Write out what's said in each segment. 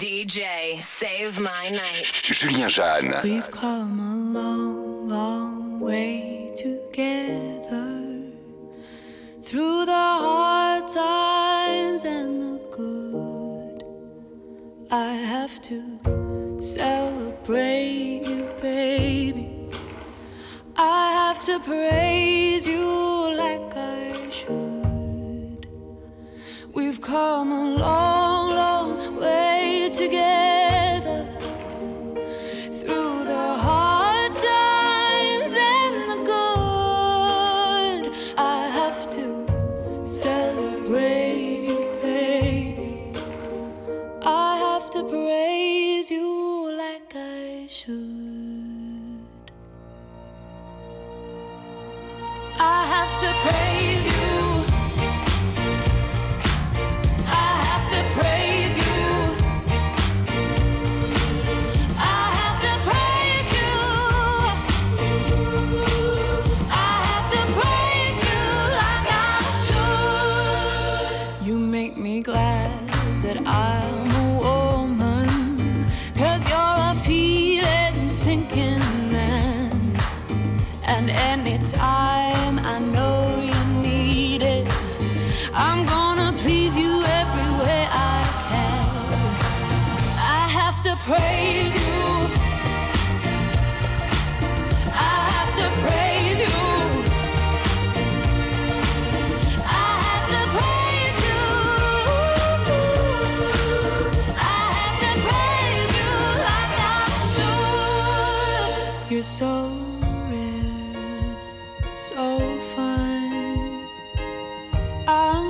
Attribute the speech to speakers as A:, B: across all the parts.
A: DJ, save my night.
B: Julien Jeanne.
C: We've come a long, long way together through the hard times and the good. I have to celebrate you, baby. I have to praise you like I should. We've come a long way.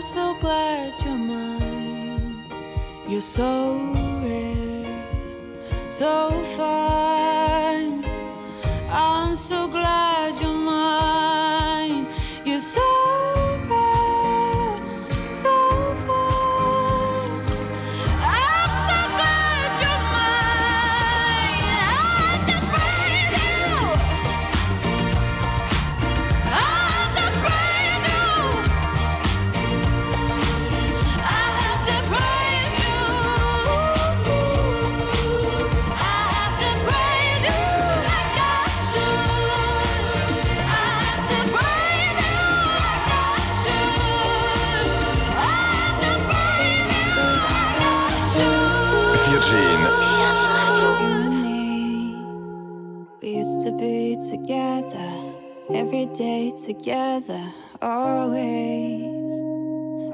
C: I'm so glad you're mine. You're so rare, so far. every day together, always.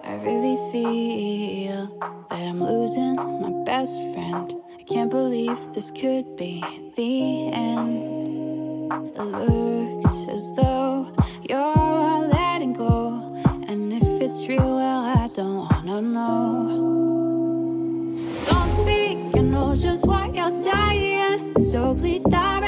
C: I really feel that I'm losing my best friend. I can't believe this could be the end. It looks as though you're letting go, and if it's real, well, I don't wanna know. Don't speak, you know just what you're saying, so please stop.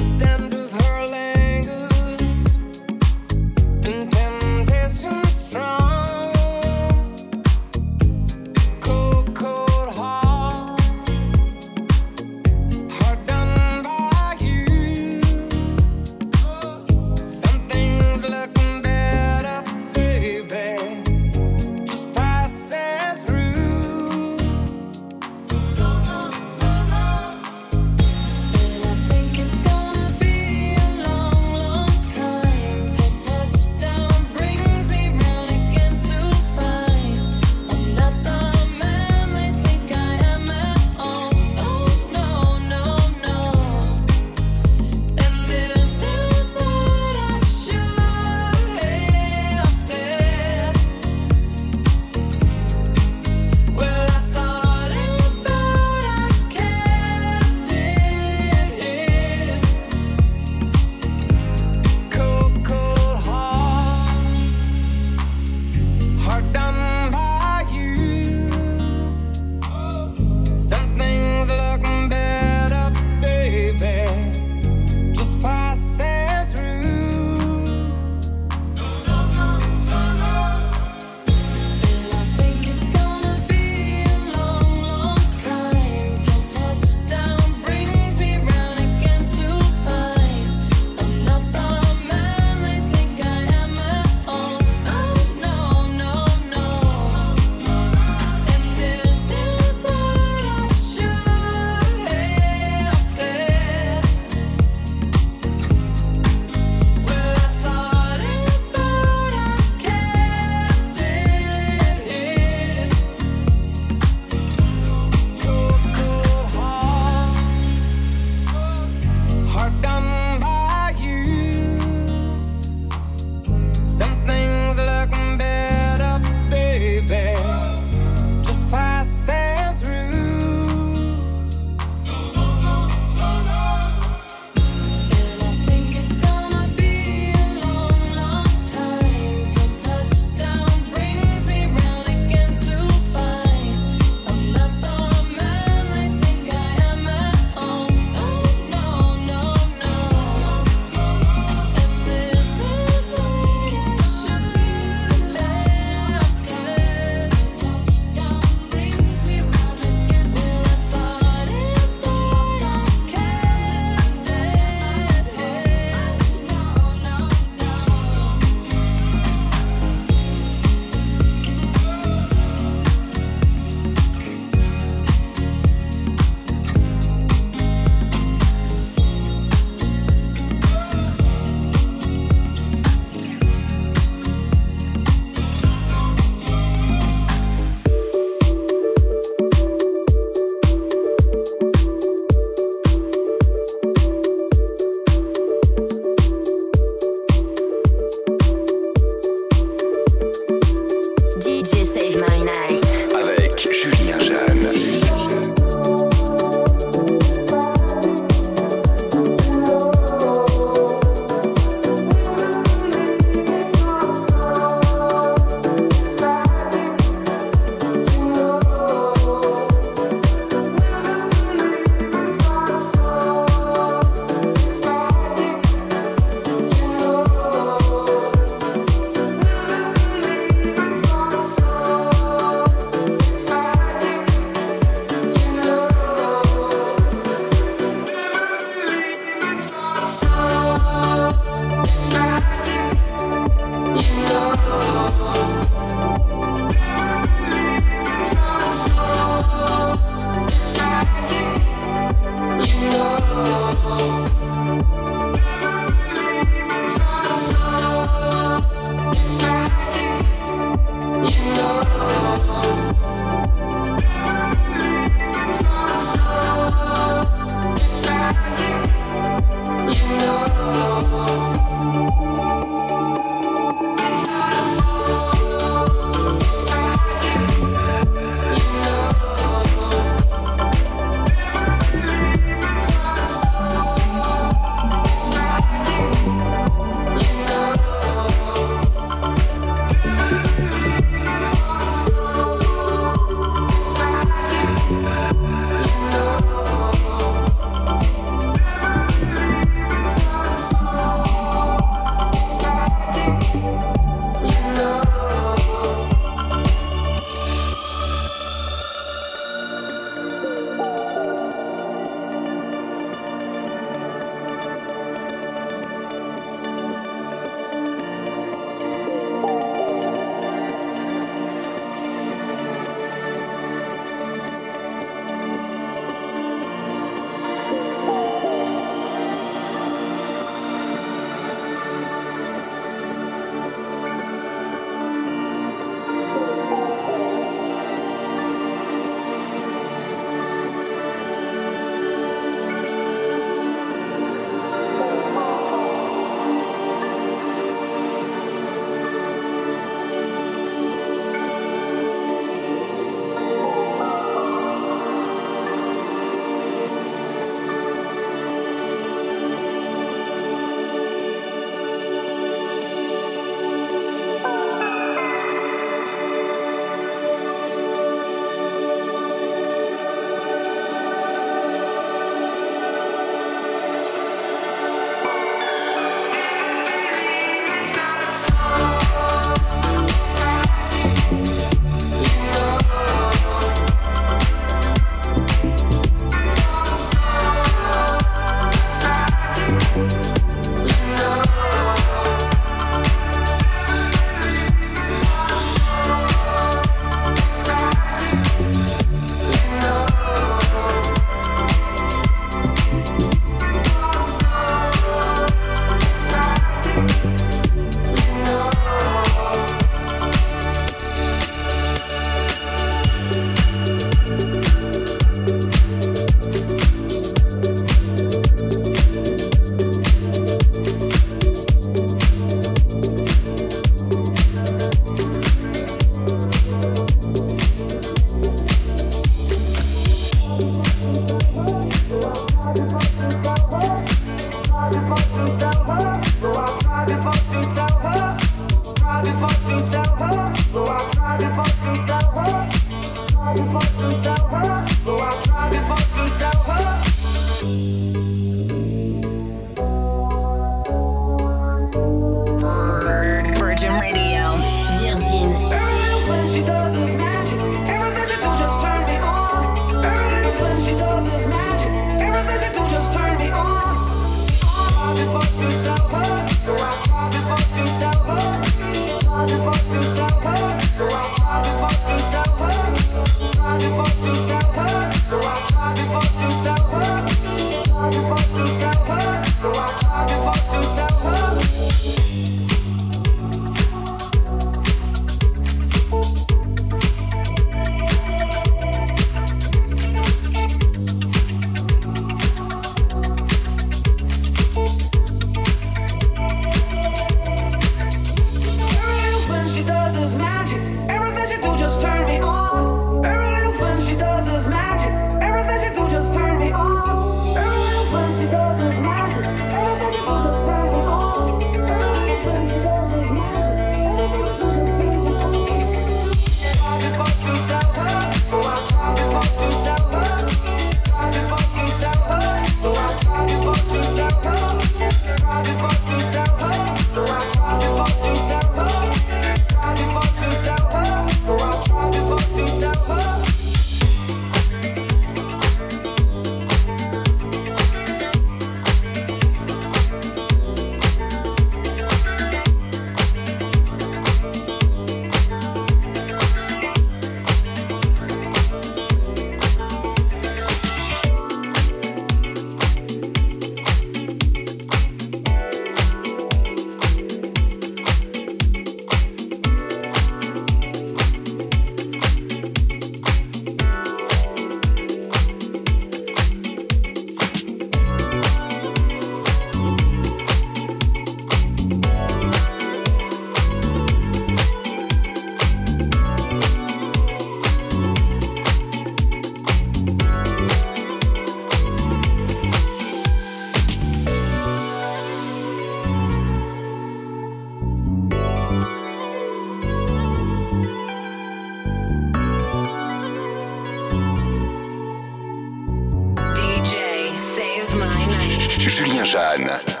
D: Julien Jeanne.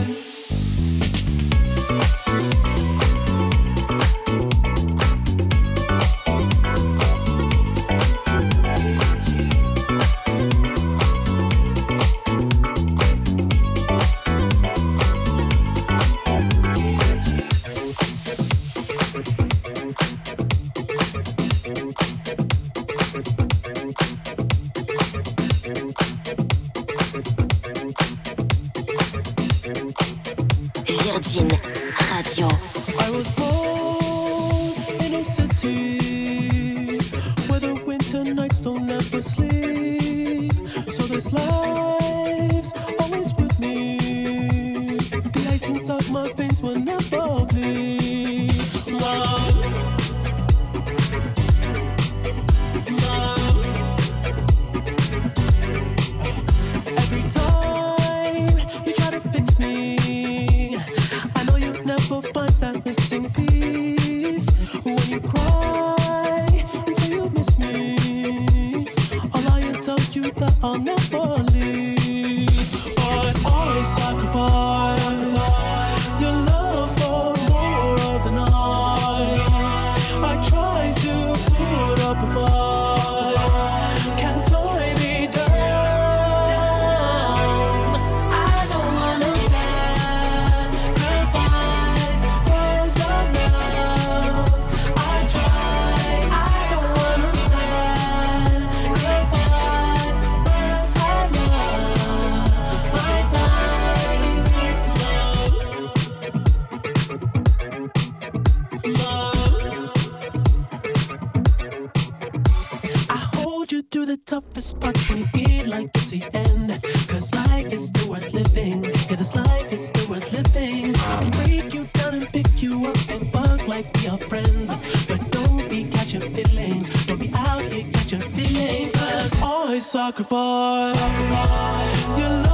D: the end. Cause life is still worth living. Yeah, this life is still worth living. I can break you down and pick you up and bug like we are friends. But don't be catching feelings. Don't be out here catching feelings. Cause always sacrifice. sacrifice.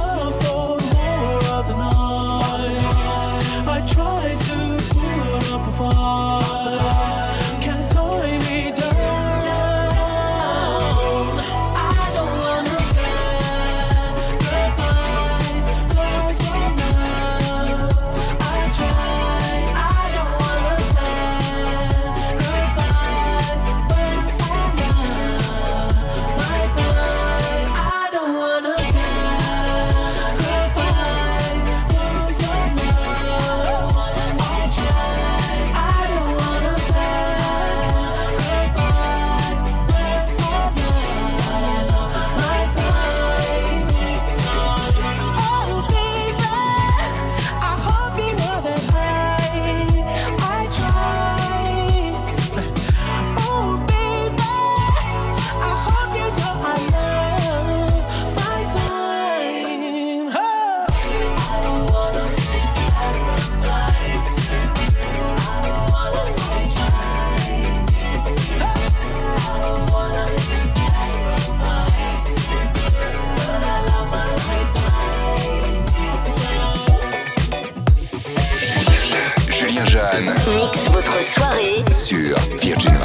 D: soirée. Sur Virgin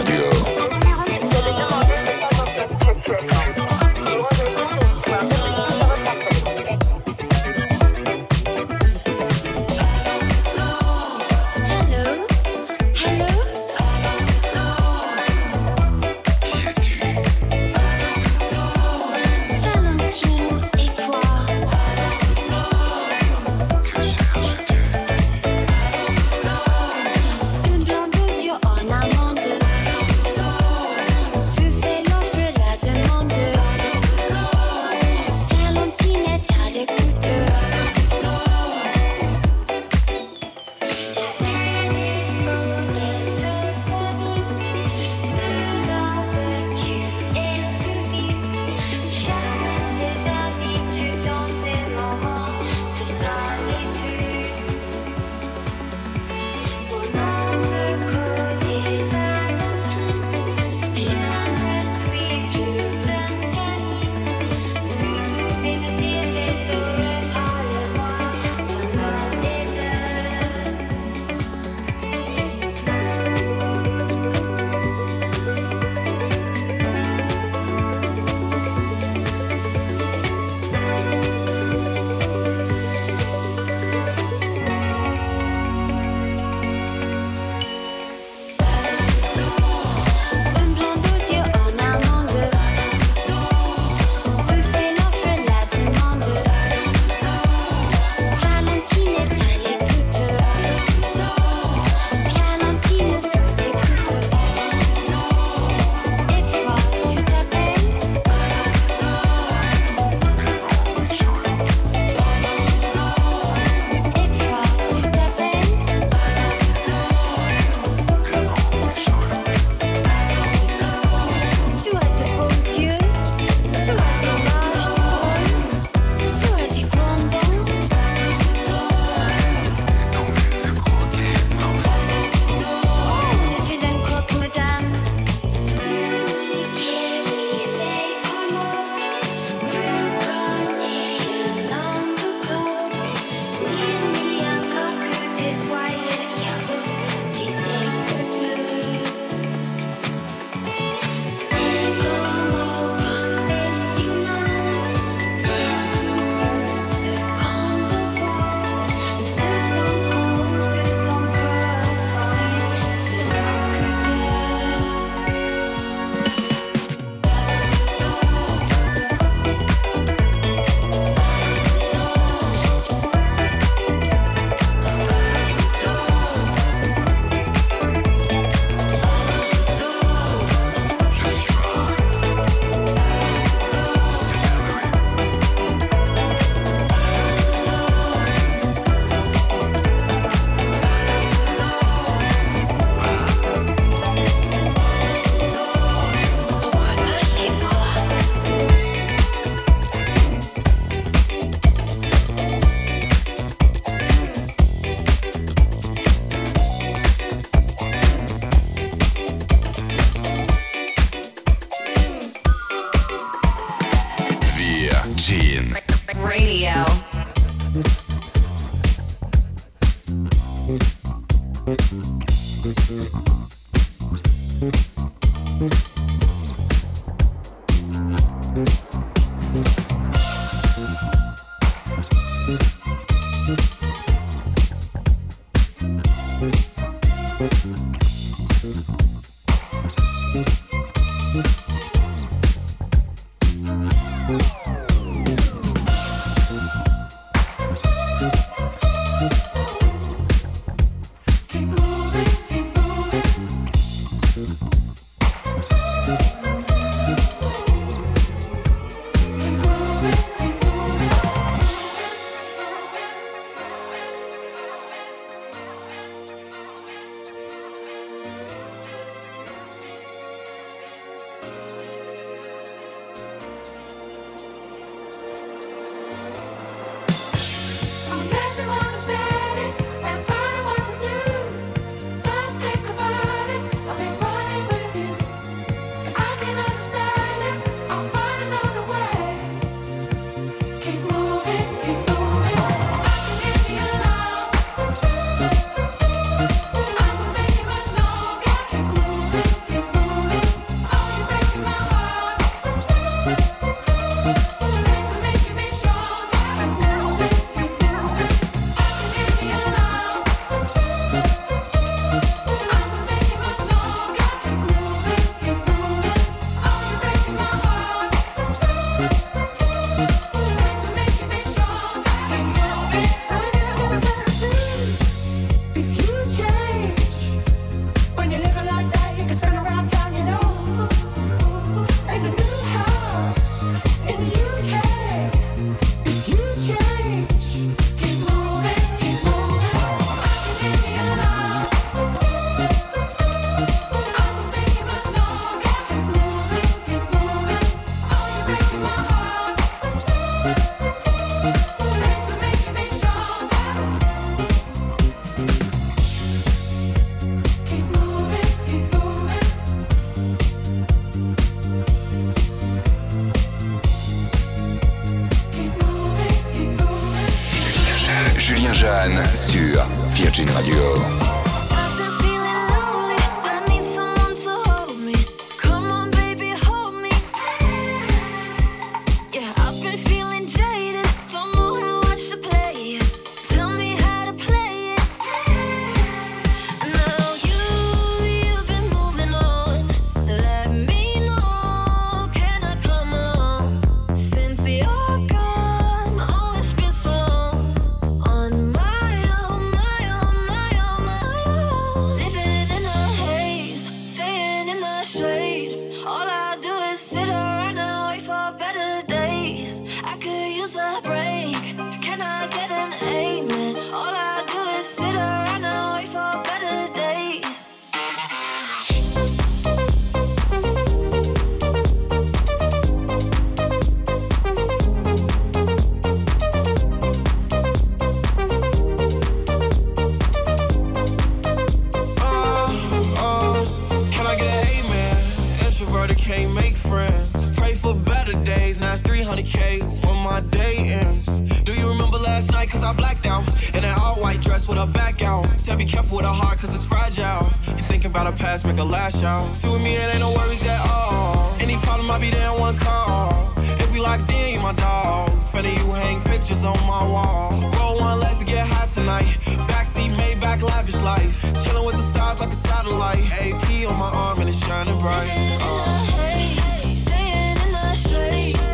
D: for you, hang pictures on my wall. Roll one, let's get high tonight. Backseat, Maybach, lavish life.
B: Chilling with
A: the stars like
B: a satellite. AP
C: on my arm and it's shining bright. Uh. Hey, staying in
E: the
A: shade.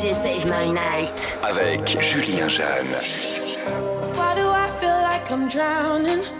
A: Save My Night.
B: Avec Julien Jeanne.
F: Why do I feel like I'm drowning?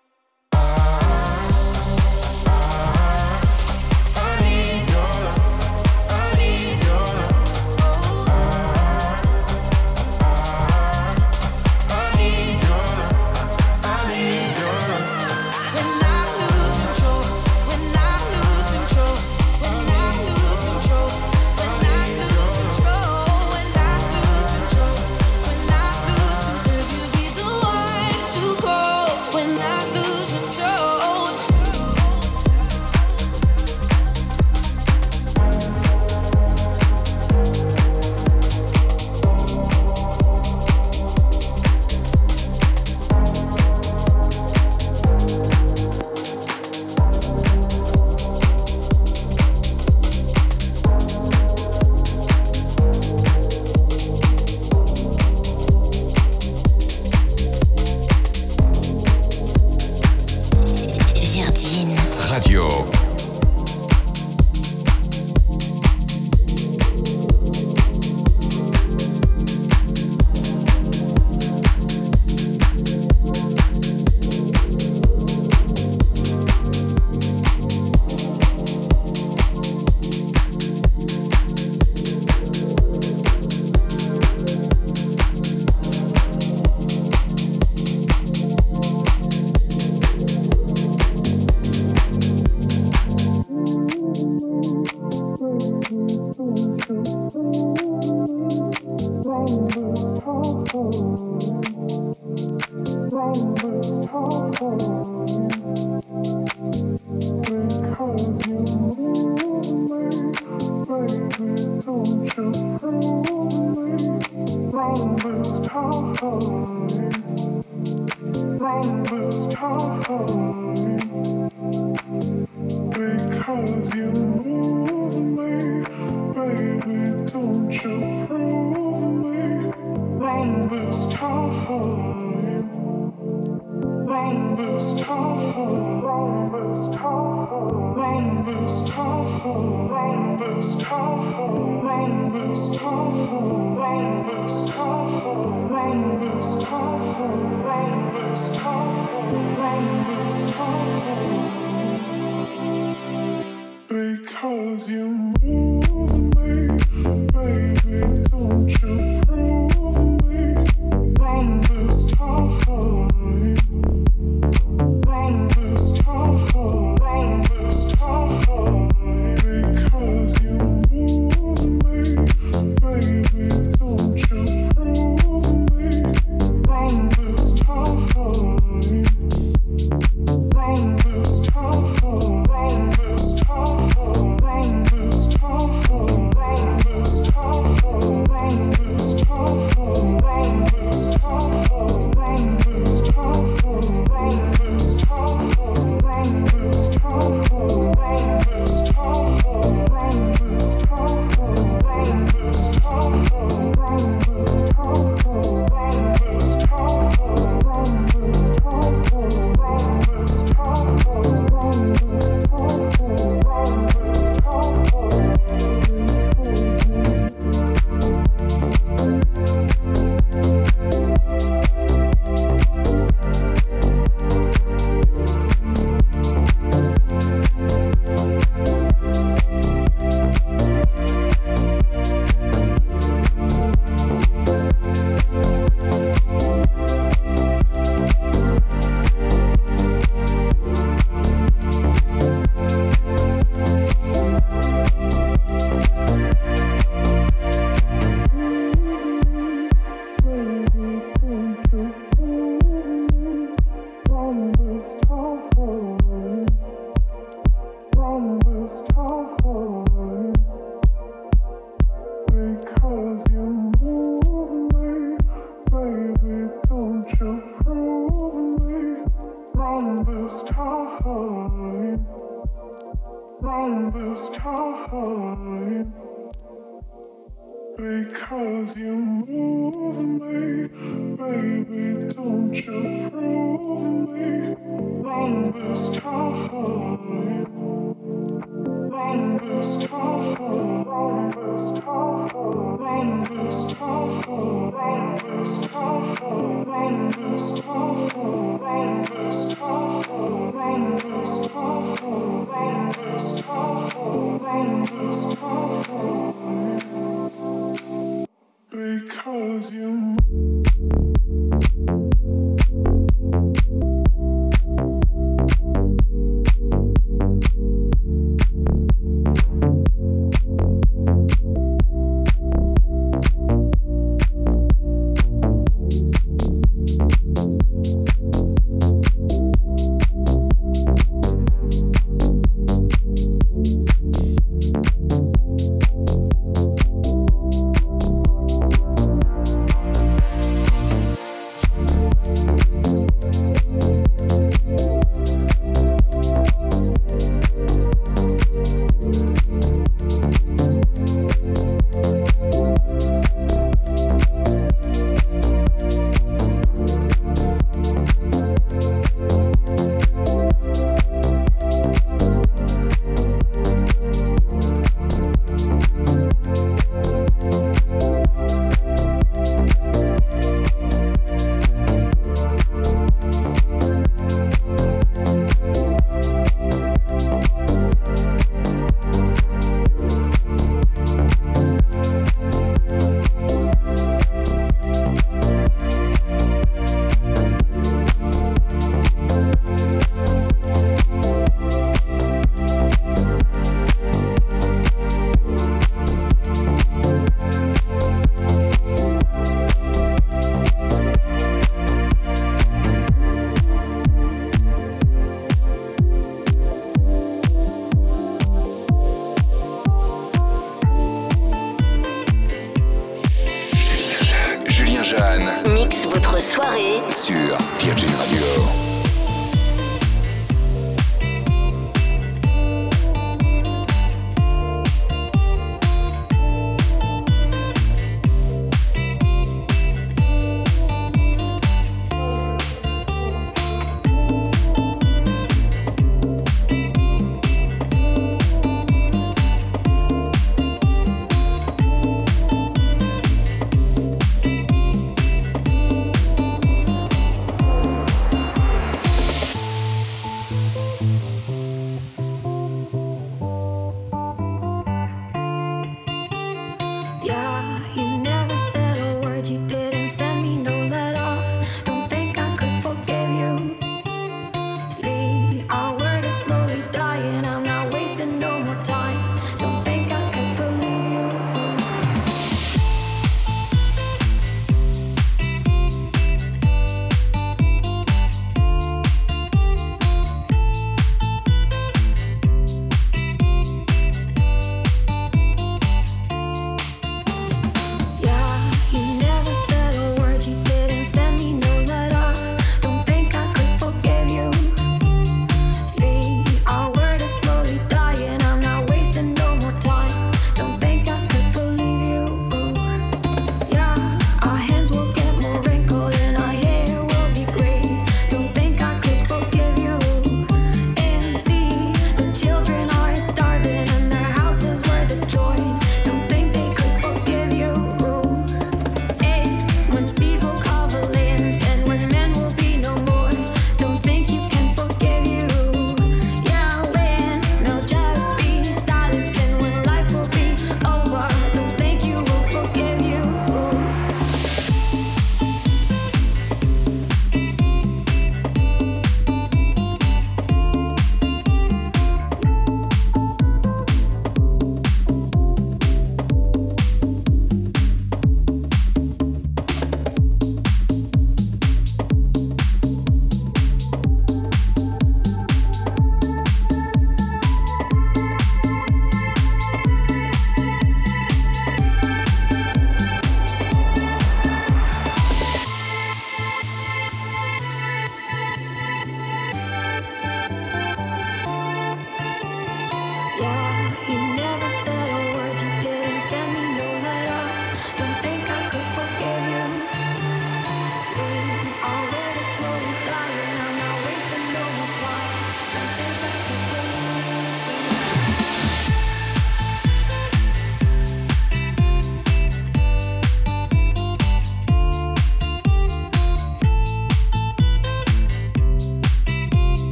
G: this time, around this time.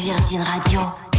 B: Virgin Radio.